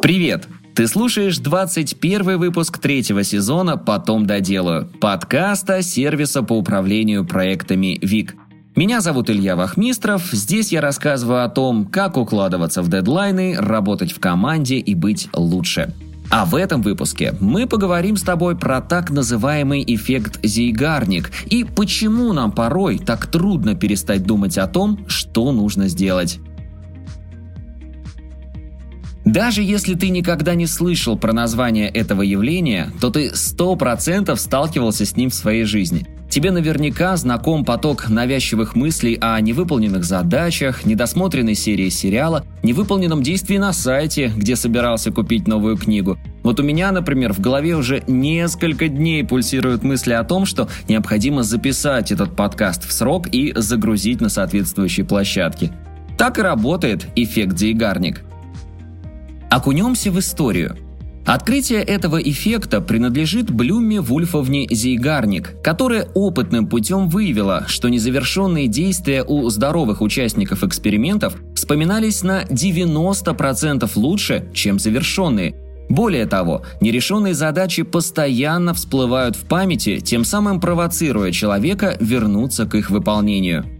Привет! Ты слушаешь 21 выпуск третьего сезона «Потом доделаю» подкаста сервиса по управлению проектами ВИК. Меня зовут Илья Вахмистров. Здесь я рассказываю о том, как укладываться в дедлайны, работать в команде и быть лучше. А в этом выпуске мы поговорим с тобой про так называемый эффект Зейгарник и почему нам порой так трудно перестать думать о том, что нужно сделать. Даже если ты никогда не слышал про название этого явления, то ты 100% сталкивался с ним в своей жизни. Тебе наверняка знаком поток навязчивых мыслей о невыполненных задачах, недосмотренной серии сериала, невыполненном действии на сайте, где собирался купить новую книгу. Вот у меня, например, в голове уже несколько дней пульсируют мысли о том, что необходимо записать этот подкаст в срок и загрузить на соответствующей площадке. Так и работает эффект Зейгарник. Окунемся в историю. Открытие этого эффекта принадлежит Блюме Вульфовне Зейгарник, которая опытным путем выявила, что незавершенные действия у здоровых участников экспериментов вспоминались на 90% лучше, чем завершенные. Более того, нерешенные задачи постоянно всплывают в памяти, тем самым провоцируя человека вернуться к их выполнению.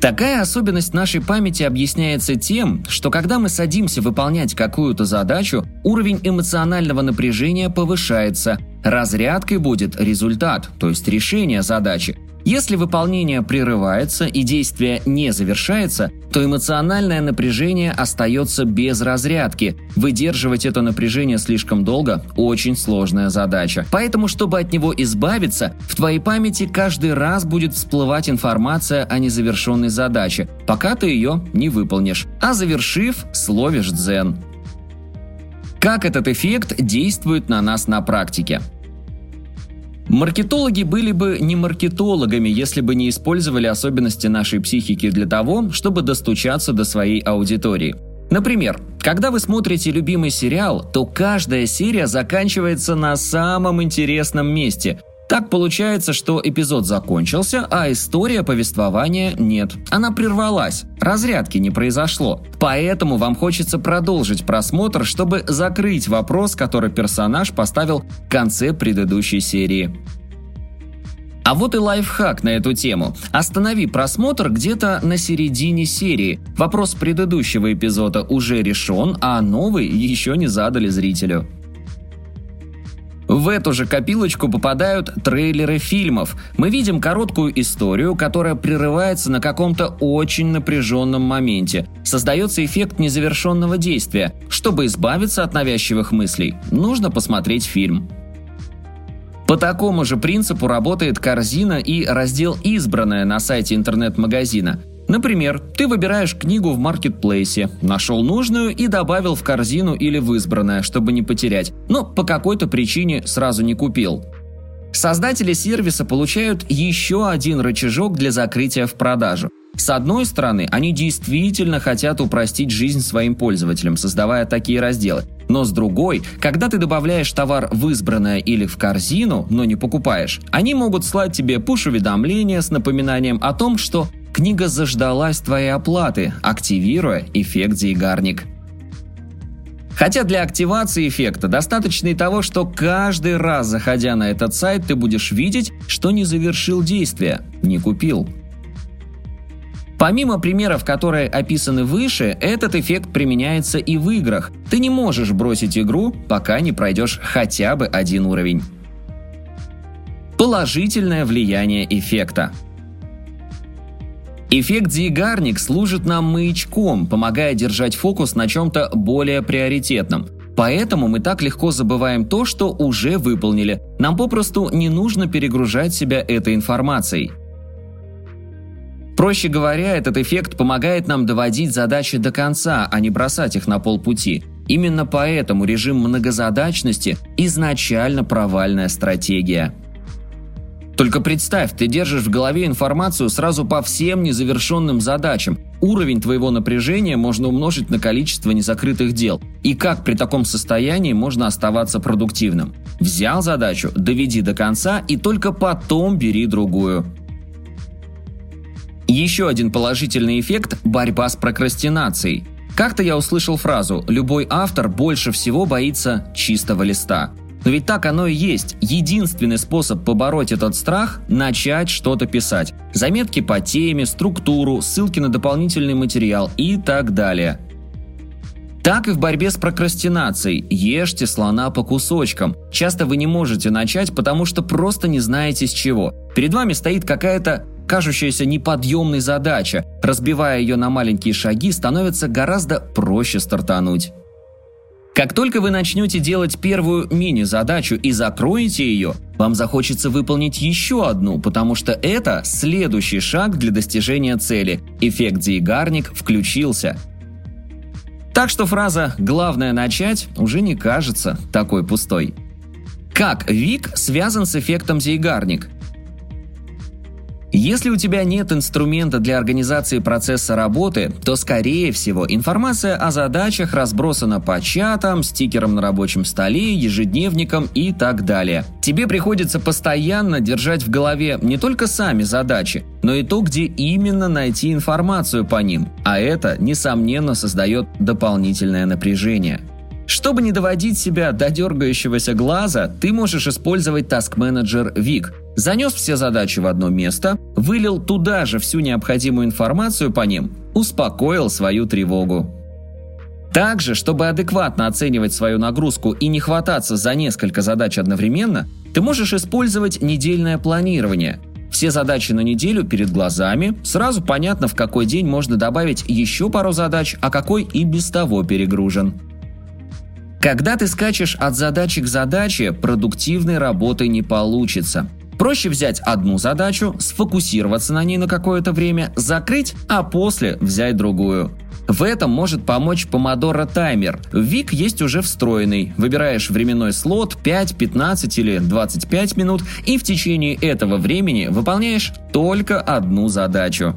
Такая особенность нашей памяти объясняется тем, что когда мы садимся выполнять какую-то задачу, уровень эмоционального напряжения повышается. Разрядкой будет результат, то есть решение задачи, если выполнение прерывается и действие не завершается, то эмоциональное напряжение остается без разрядки. Выдерживать это напряжение слишком долго – очень сложная задача. Поэтому, чтобы от него избавиться, в твоей памяти каждый раз будет всплывать информация о незавершенной задаче, пока ты ее не выполнишь. А завершив, словишь дзен. Как этот эффект действует на нас на практике? Маркетологи были бы не маркетологами, если бы не использовали особенности нашей психики для того, чтобы достучаться до своей аудитории. Например, когда вы смотрите любимый сериал, то каждая серия заканчивается на самом интересном месте. Так получается, что эпизод закончился, а история повествования нет. Она прервалась, разрядки не произошло. Поэтому вам хочется продолжить просмотр, чтобы закрыть вопрос, который персонаж поставил в конце предыдущей серии. А вот и лайфхак на эту тему. Останови просмотр где-то на середине серии. Вопрос предыдущего эпизода уже решен, а новый еще не задали зрителю. В эту же копилочку попадают трейлеры фильмов. Мы видим короткую историю, которая прерывается на каком-то очень напряженном моменте. Создается эффект незавершенного действия. Чтобы избавиться от навязчивых мыслей, нужно посмотреть фильм. По такому же принципу работает корзина и раздел «Избранное» на сайте интернет-магазина. Например, ты выбираешь книгу в маркетплейсе, нашел нужную и добавил в корзину или в избранное, чтобы не потерять, но по какой-то причине сразу не купил. Создатели сервиса получают еще один рычажок для закрытия в продажу. С одной стороны, они действительно хотят упростить жизнь своим пользователям, создавая такие разделы. Но с другой, когда ты добавляешь товар в избранное или в корзину, но не покупаешь, они могут слать тебе пуш-уведомления с напоминанием о том, что Книга заждалась твоей оплаты, активируя эффект Зейгарник. Хотя для активации эффекта достаточно и того, что каждый раз, заходя на этот сайт, ты будешь видеть, что не завершил действие, не купил. Помимо примеров, которые описаны выше, этот эффект применяется и в играх. Ты не можешь бросить игру, пока не пройдешь хотя бы один уровень. Положительное влияние эффекта – Эффект Зигарник служит нам маячком, помогая держать фокус на чем-то более приоритетном. Поэтому мы так легко забываем то, что уже выполнили. Нам попросту не нужно перегружать себя этой информацией. Проще говоря, этот эффект помогает нам доводить задачи до конца, а не бросать их на полпути. Именно поэтому режим многозадачности изначально провальная стратегия. Только представь, ты держишь в голове информацию сразу по всем незавершенным задачам. Уровень твоего напряжения можно умножить на количество незакрытых дел. И как при таком состоянии можно оставаться продуктивным? Взял задачу, доведи до конца и только потом бери другую. Еще один положительный эффект – борьба с прокрастинацией – Как-то я услышал фразу «любой автор больше всего боится чистого листа». Но ведь так оно и есть. Единственный способ побороть этот страх – начать что-то писать. Заметки по теме, структуру, ссылки на дополнительный материал и так далее. Так и в борьбе с прокрастинацией. Ешьте слона по кусочкам. Часто вы не можете начать, потому что просто не знаете с чего. Перед вами стоит какая-то кажущаяся неподъемной задача. Разбивая ее на маленькие шаги, становится гораздо проще стартануть. Как только вы начнете делать первую мини-задачу и закроете ее, вам захочется выполнить еще одну, потому что это следующий шаг для достижения цели. Эффект Зейгарник включился. Так что фраза «главное начать» уже не кажется такой пустой. Как ВИК связан с эффектом Зейгарник? Если у тебя нет инструмента для организации процесса работы, то, скорее всего, информация о задачах разбросана по чатам, стикерам на рабочем столе, ежедневникам и так далее. Тебе приходится постоянно держать в голове не только сами задачи, но и то, где именно найти информацию по ним, а это, несомненно, создает дополнительное напряжение. Чтобы не доводить себя до дергающегося глаза, ты можешь использовать Task Manager VIC. Занес все задачи в одно место, вылил туда же всю необходимую информацию по ним, успокоил свою тревогу. Также, чтобы адекватно оценивать свою нагрузку и не хвататься за несколько задач одновременно, ты можешь использовать недельное планирование. Все задачи на неделю перед глазами, сразу понятно, в какой день можно добавить еще пару задач, а какой и без того перегружен. Когда ты скачешь от задачи к задаче, продуктивной работы не получится. Проще взять одну задачу, сфокусироваться на ней на какое-то время, закрыть, а после взять другую. В этом может помочь Pomodoro таймер. В Вик есть уже встроенный. Выбираешь временной слот 5, 15 или 25 минут и в течение этого времени выполняешь только одну задачу.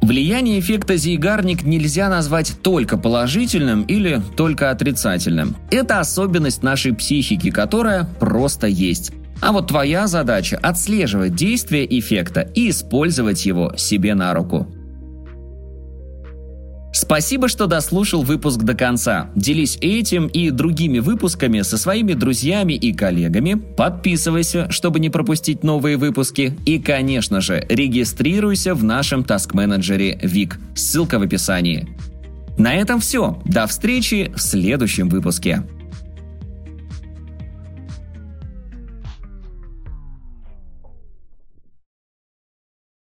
Влияние эффекта Зейгарник нельзя назвать только положительным или только отрицательным. Это особенность нашей психики, которая просто есть. А вот твоя задача – отслеживать действие эффекта и использовать его себе на руку. Спасибо, что дослушал выпуск до конца. Делись этим и другими выпусками со своими друзьями и коллегами. Подписывайся, чтобы не пропустить новые выпуски. И, конечно же, регистрируйся в нашем таск-менеджере ВИК. Ссылка в описании. На этом все. До встречи в следующем выпуске.